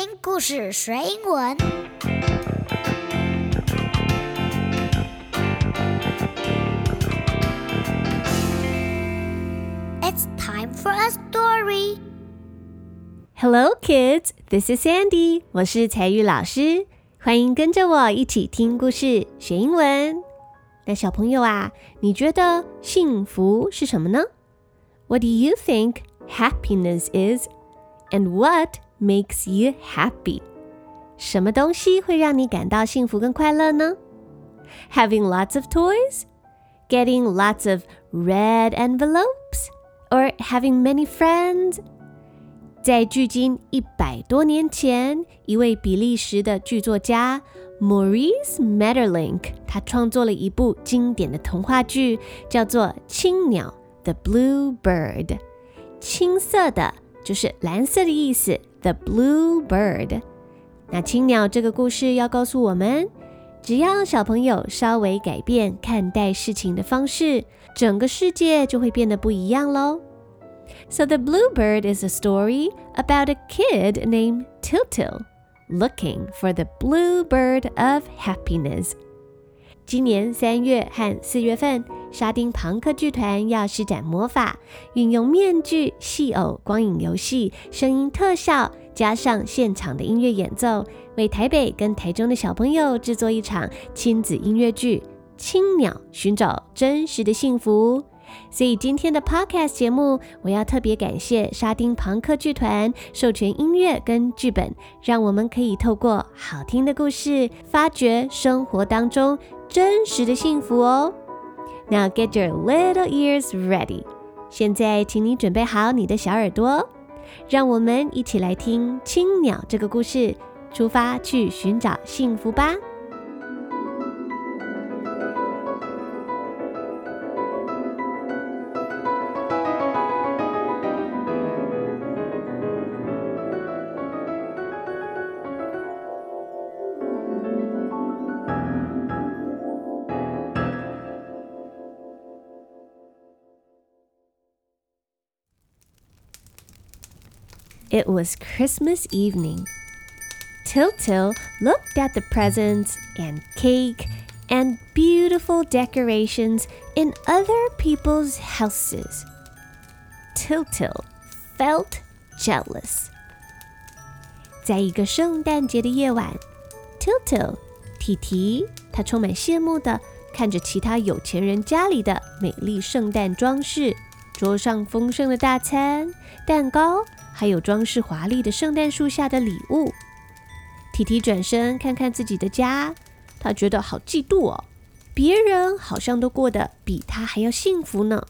听故事学英文。It's time for a story. Hello, kids. This is Sandy. 我是采玉老师，欢迎跟着我一起听故事学英文。那小朋友啊，你觉得幸福是什么呢？What do you think happiness is? And what makes you happy? 什么东西会让你感到幸福跟快乐呢？Having lots of toys? Getting lots of red envelopes? Or having many friends? 在距今一百多年前，一位比利时的剧作家 Maurice Maeterlinck，他创作了一部经典的童话剧，叫做《青鸟》（The Blue Bird）。青色的就是蓝色的意思 ，The Blue Bird。那青鸟这个故事要告诉我们，只要小朋友稍微改变看待事情的方式，整个世界就会变得不一样喽。So the Bluebird is a story about a kid named Tiltil looking for the bluebird of happiness. 今年三月和四月份，沙丁庞克剧团要施展魔法，运用面具、戏偶、光影游戏、声音特效，加上现场的音乐演奏，为台北跟台中的小朋友制作一场亲子音乐剧《青鸟寻找真实的幸福》。所以今天的 Podcast 节目，我要特别感谢沙丁庞克剧团授权音乐跟剧本，让我们可以透过好听的故事，发掘生活当中真实的幸福哦。Now get your little ears ready，现在请你准备好你的小耳朵，让我们一起来听青鸟这个故事，出发去寻找幸福吧。It was Christmas evening. Tiltil looked at the presents and cake and beautiful decorations in other people's houses. Tiltil felt jealous. 在一个圣诞节的夜晚，Tiltil 提提他充满羡慕地看着其他有钱人家里的美丽圣诞装饰，桌上丰盛的大餐、蛋糕。 还有装饰华丽的圣诞树下的礼物。提提转身看看自己的家，他觉得好嫉妒哦，别人好像都过得比他还要幸福呢。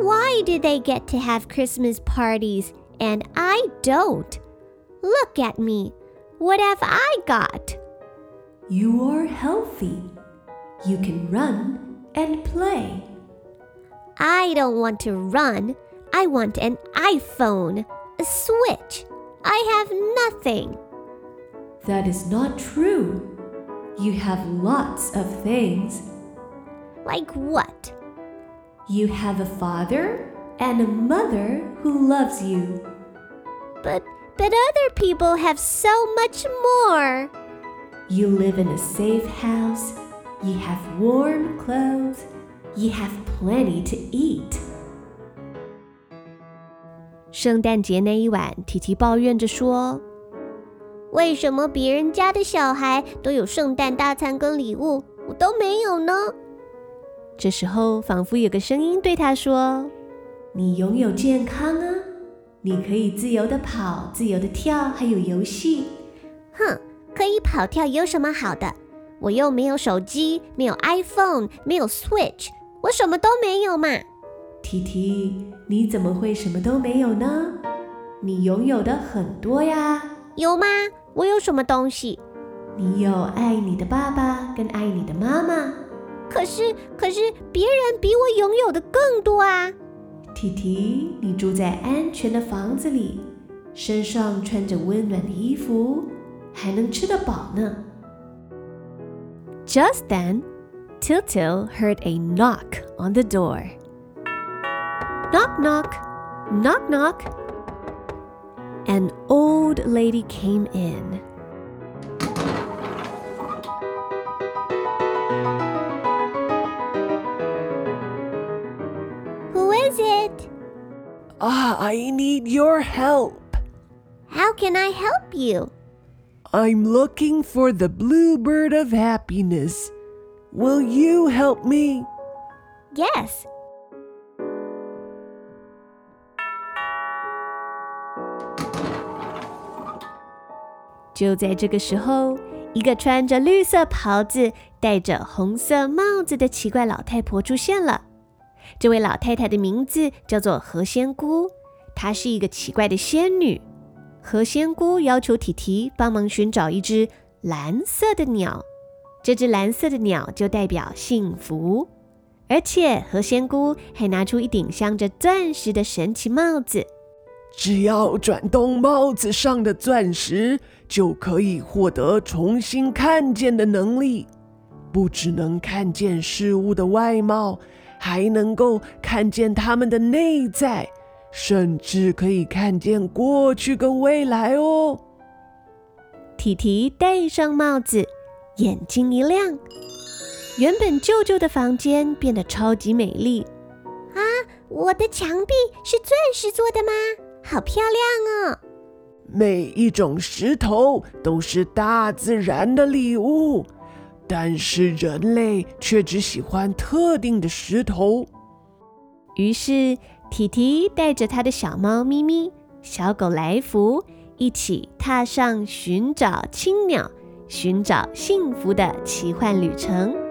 Why did they get to have Christmas parties and I don't? Look at me. What have I got? You are healthy. You can run and play. I don't want to run. I want an iPhone, a Switch. I have nothing. That is not true. You have lots of things. Like what? You have a father and a mother who loves you. But but other people have so much more. You live in a safe house You have warm clothes. You have plenty to eat. 圣诞节那一晚，提提抱怨着说：“为什么别人家的小孩都有圣诞大餐跟礼物，我都没有呢？”这时候，仿佛有个声音对他说：“你拥有健康啊，你可以自由的跑，自由的跳，还有游戏。”哼，可以跑跳有什么好的？我又没有手机，没有 iPhone，没有 Switch，我什么都没有嘛。提提，你怎么会什么都没有呢？你拥有的很多呀。有吗？我有什么东西？你有爱你的爸爸跟爱你的妈妈。可是，可是别人比我拥有的更多啊。提提，你住在安全的房子里，身上穿着温暖的衣服，还能吃得饱呢。Just then, Tyltyl heard a knock on the door. Knock, knock, knock, knock. An old lady came in. Who is it? Ah, I need your help. How can I help you? I'm looking for the bluebird of happiness. Will you help me? Yes. 就在这个时候，一个穿着绿色袍子、戴着红色帽子的奇怪老太婆出现了。这位老太太的名字叫做何仙姑，她是一个奇怪的仙女。 何仙姑要求提提帮忙寻找一只蓝色的鸟，这只蓝色的鸟就代表幸福。而且何仙姑还拿出一顶镶着钻石的神奇帽子。只要转动帽子上的钻石，就可以获得重新看见的能力。不只能看见事物的外貌，还能够看见它们的内在，甚至可以看见过去跟未来哦。提提戴上帽子，眼睛一亮，原本旧旧的房间变得超级美丽。啊，我的墙壁是钻石做的吗？好漂亮哦！每一种石头都是大自然的礼物，但是人类却只喜欢特定的石头。于是，提提带着他的小猫咪咪、小狗来福，一起踏上寻找青鸟、寻找幸福的奇幻旅程。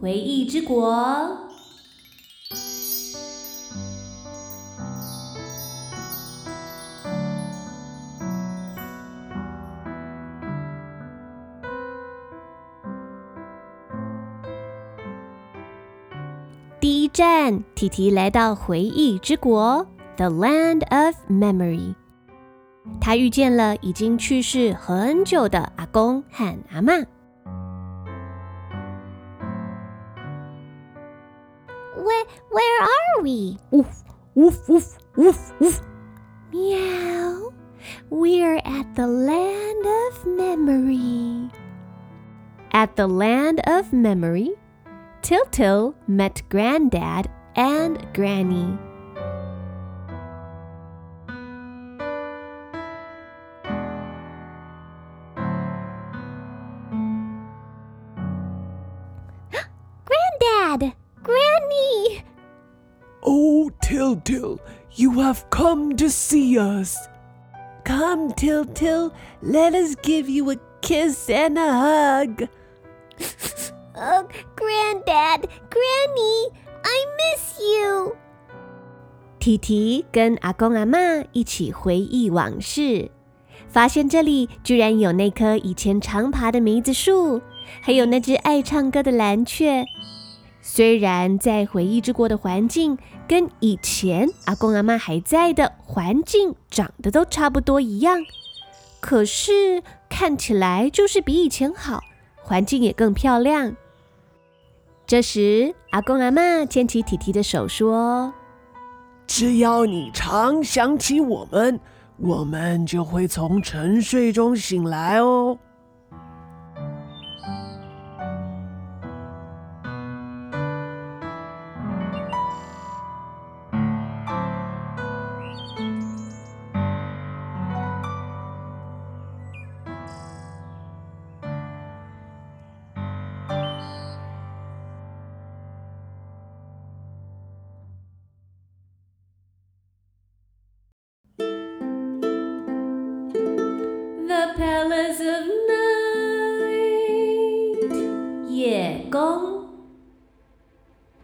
回忆之国第一站，提提来到回忆之国 （The Land of Memory）。他遇见了已经去世很久的阿公和阿嬷。Where are we? Woof, woof, woof, woof, woof. Meow. We're at the land of memory. At the land of memory, Tiltil met Granddad and Granny. Tiltil, you have come to see us. Come, Tiltil, let us give you a kiss and a hug. Oh, Granddad, Granny, I miss you. 提提跟阿公阿嬷一起回忆往事，发现这里居然有那棵以前常爬的梅子树，还有那只爱唱歌的蓝雀。虽然在回忆之国的环境 跟以前阿公阿嬷还在的环境长得都差不多一样，可是看起来就是比以前好，环境也更漂亮。这时，阿公阿嬷牵起提提的手说：“只要你常想起我们，我们就会从沉睡中醒来哦。”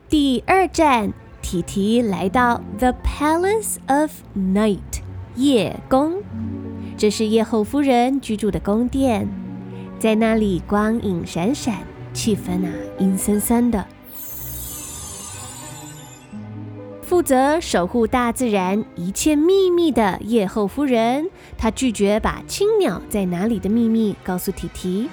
第二站，提提来到 The Palace of Night 夜宫，这是夜后夫人居住的宫殿，在那里光影闪闪，气氛啊阴森森的。负责守护大自然一切秘密的夜后夫人，她拒绝把青鸟在哪里的秘密告诉提提。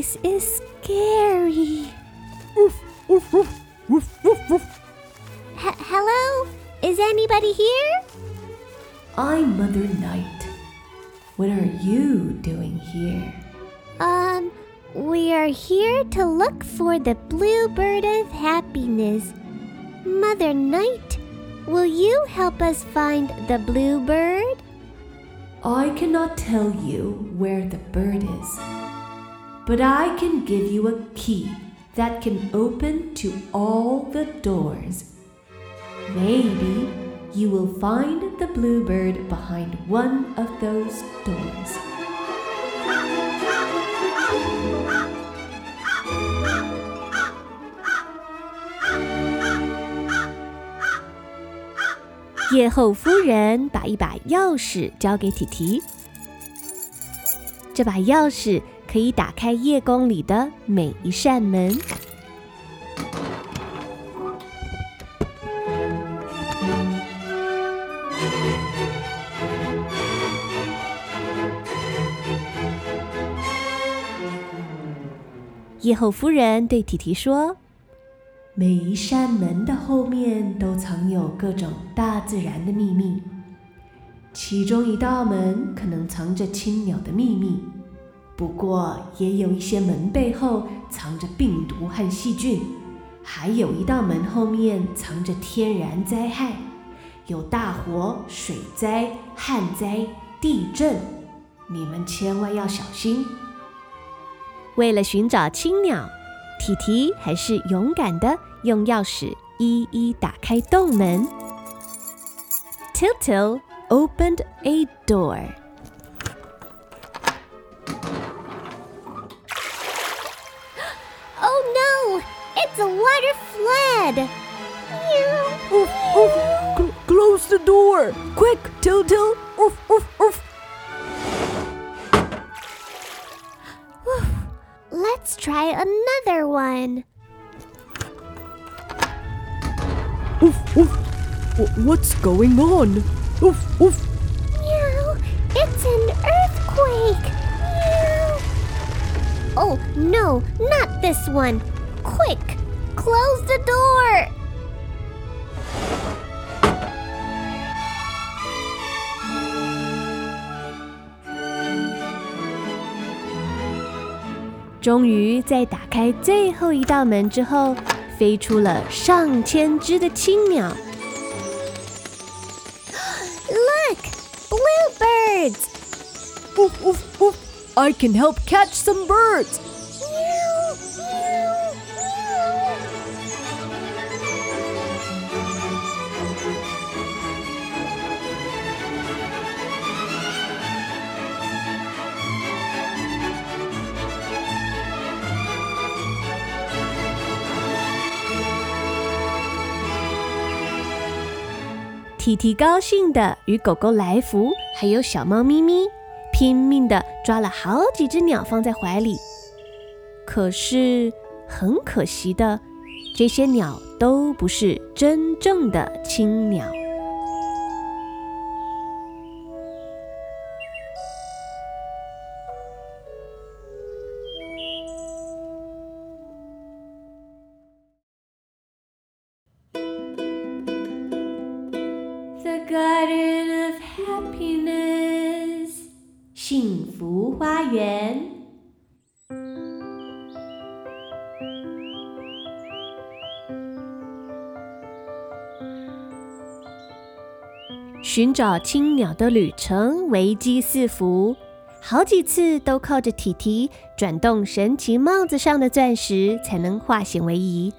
Place is scary. H hello, is anybody here? I'm Mother Night. What are you doing here? Um, we are here to look for the bluebird of happiness. Mother Night, will you help us find the bluebird? I cannot tell you where the bird is, but I can give you a key that can open to all the doors. Maybe you will find the bluebird behind one of those doors. 夜后夫人把一把钥匙交给提提，这把钥匙 可以打开夜宫里的每一扇门。夜后夫人对提提说：“每一扇门的后面都藏有各种大自然的秘密，其中一道门可能藏着青鸟的秘密，不过也有一些门背后藏着病毒和细菌，还有一道门后面藏着天然灾害，有大火、水灾、旱灾、地震，你们千万要小心。”为了寻找青鸟，提提还是勇敢的用钥匙一一打开洞门。Tiltil opened a door. A water flood! Oof, oof. Cl- close the door! Quick, Tiltil! Oof, oof, oof. Let's try another one. Oof, oof. Wh- What's going on? Oof, oof. Meow! It's an earthquake! Meow! Oh no, not this one! Quick! Close the door! 终于在打开最后一道门之后，飞出了上千只的青鸟。 Look! Bluebirds! Oof, oof, oof. I can help catch some birds. 提提高兴地与狗狗来福还有小猫咪咪拼命地抓了好几只鸟放在怀里。可是很可惜的，这些鸟都不是真正的青鸟。寻找青鸟的旅程危机四伏，好几次都靠着提提转动神奇帽子上的钻石才能化险为夷。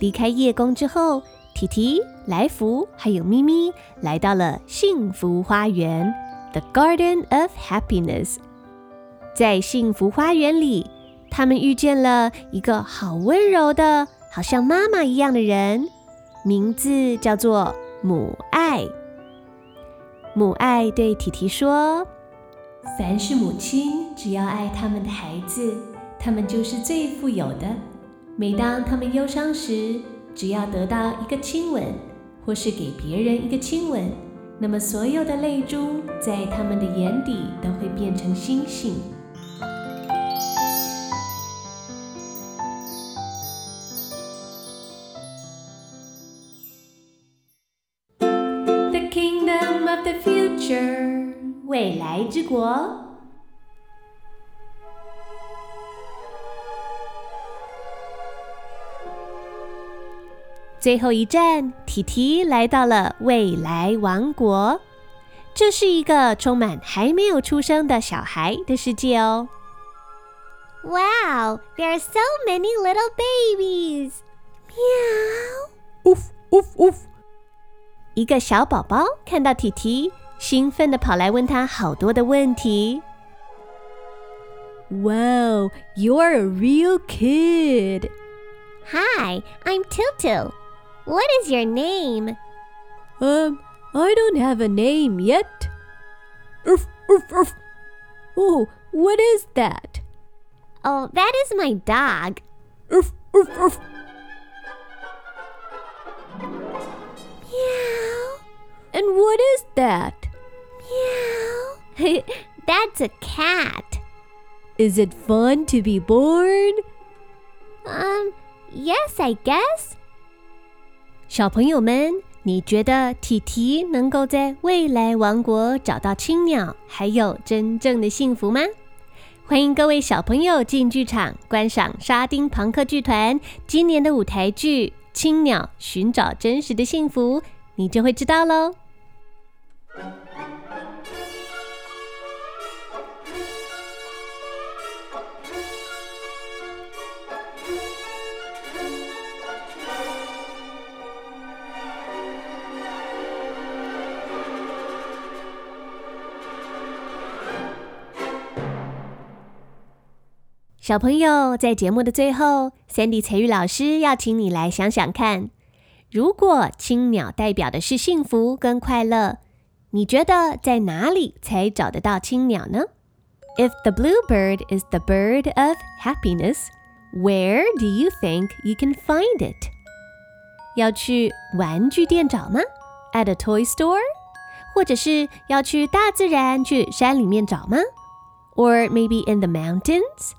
离开夜宫之后，提提、来福还有咪咪来到了幸福花园 the Garden of Happiness。在幸福花园里，他们遇见了一个好温柔的，好像妈妈一样的人，名字叫做母爱。母爱对提提说：“凡是母亲，只要爱他们的孩子，他们就是最富有的。每当他们忧伤时，只要得到一个亲吻，或是给别人一个亲吻，那么所有的泪珠在他们的眼底都会变成星星。”之国。最后一站，提提来到了未来王国。这是一个充满还没有出生的小孩的世界哦。Wow, there are so many little babies. 喵！呜呜呜！一个小宝宝看到提提，兴奋地跑来问他好多的问题。Wow, you're a real kid. Hi, I'm Tutu. What is your name? Um, I don't have a name yet. Oof, oof, oof. Oh, what is that? Oh, that is my dog. Oof, oof, oof. Meow. And what is that? Meow. That's a cat. Is it fun to be born? Um, yes, I guess. 小朋友们，你觉得提提能够在未来王国找到青鸟，还有真正的幸福吗？欢迎各位小朋友进剧场观赏沙丁庞克剧团今年的舞台剧《青鸟寻找真实的幸福》，你就会知道喽。小朋友，在节目的最后，Sandy 采聿老师要请你来想想看：如果青鸟代表的是幸福跟快乐，你觉得在哪里才找得到青鸟呢？If the bluebird is the bird of happiness, where do you think you can find it？要去玩具店找吗？At a toy store？或者是要去大自然，去山里面找吗？Or maybe in the mountains？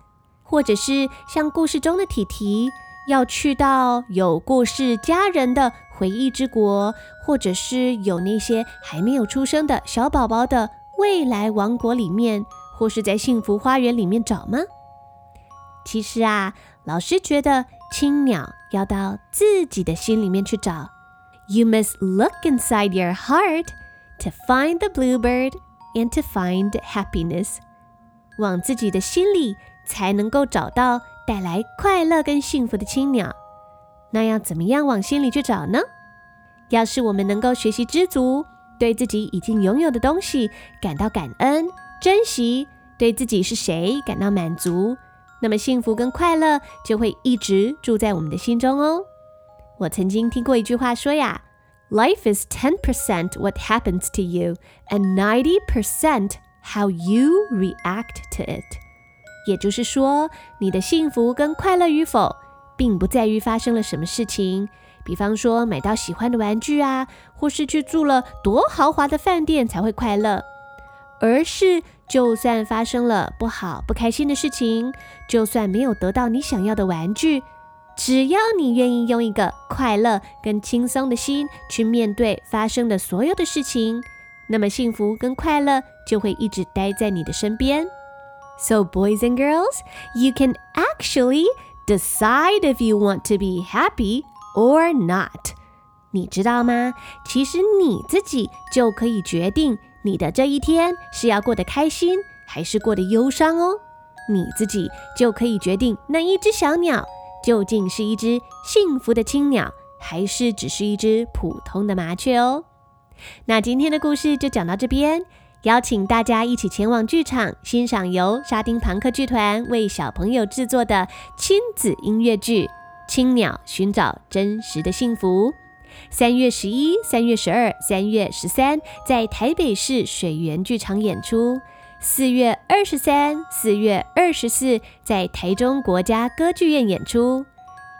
或者是像故事中的提提，要去到有过世家人的回忆之国，或者是有那些还没有出生的小宝宝的未来王国里面，或是在幸福花园里面找吗？其实啊，老师觉得青鸟要到自己的心里面去找。You must look inside your heart to find the bluebird and to find happiness。往自己的心里。才能够找到带来快乐跟幸福的青鸟。那要怎么样往心里去找呢？要是我们能够学习知足，对自己已经拥有的东西感到感恩、珍惜，对自己是谁感到满足，那么幸福跟快乐就会一直住在我们的心中哦。我曾经听过一句话说呀：“Life is ten percent what happens to you, and ninety percent how you react to it。”也就是说，你的幸福跟快乐与否，并不在于发生了什么事情，比方说买到喜欢的玩具啊，或是去住了多豪华的饭店才会快乐，而是就算发生了不好、不开心的事情，就算没有得到你想要的玩具，只要你愿意用一个快乐跟轻松的心去面对发生的所有的事情，那么幸福跟快乐就会一直待在你的身边。So, boys and girls, you can actually decide if you want to be happy or not. 你知道吗？其实你自己就可以决定你的这一天是要过得开心还是过得忧伤哦。你自己就可以决定那一只小鸟究竟是一只幸福的青鸟，还是只是一只普通的麻雀哦。那今天的故事就讲到这边。邀请大家一起前往剧场欣赏由沙丁庞克剧团为小朋友制作的亲子音乐剧《青鸟寻找真实的幸福》。三月十一、三月十二、三月十三在台北市水源剧场演出。四月二十三、四月二十四在台中国家歌剧院演出。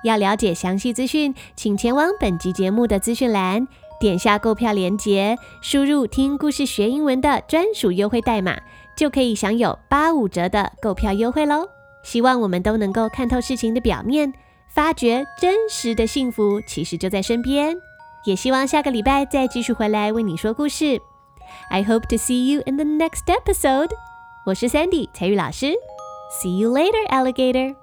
要了解详细资讯，请前往本集节目的资讯栏，点下购票链接，输入“听故事学英文”的专属优惠代码，就可以享有八五折的购票优惠喽。希望我们都能够看透事情的表面，发觉真实的幸福其实就在身边。也希望下个礼拜再继续回来为你说故事。I hope to see you in the next episode。我是 Sandy 彩玉老师，See you later, alligator.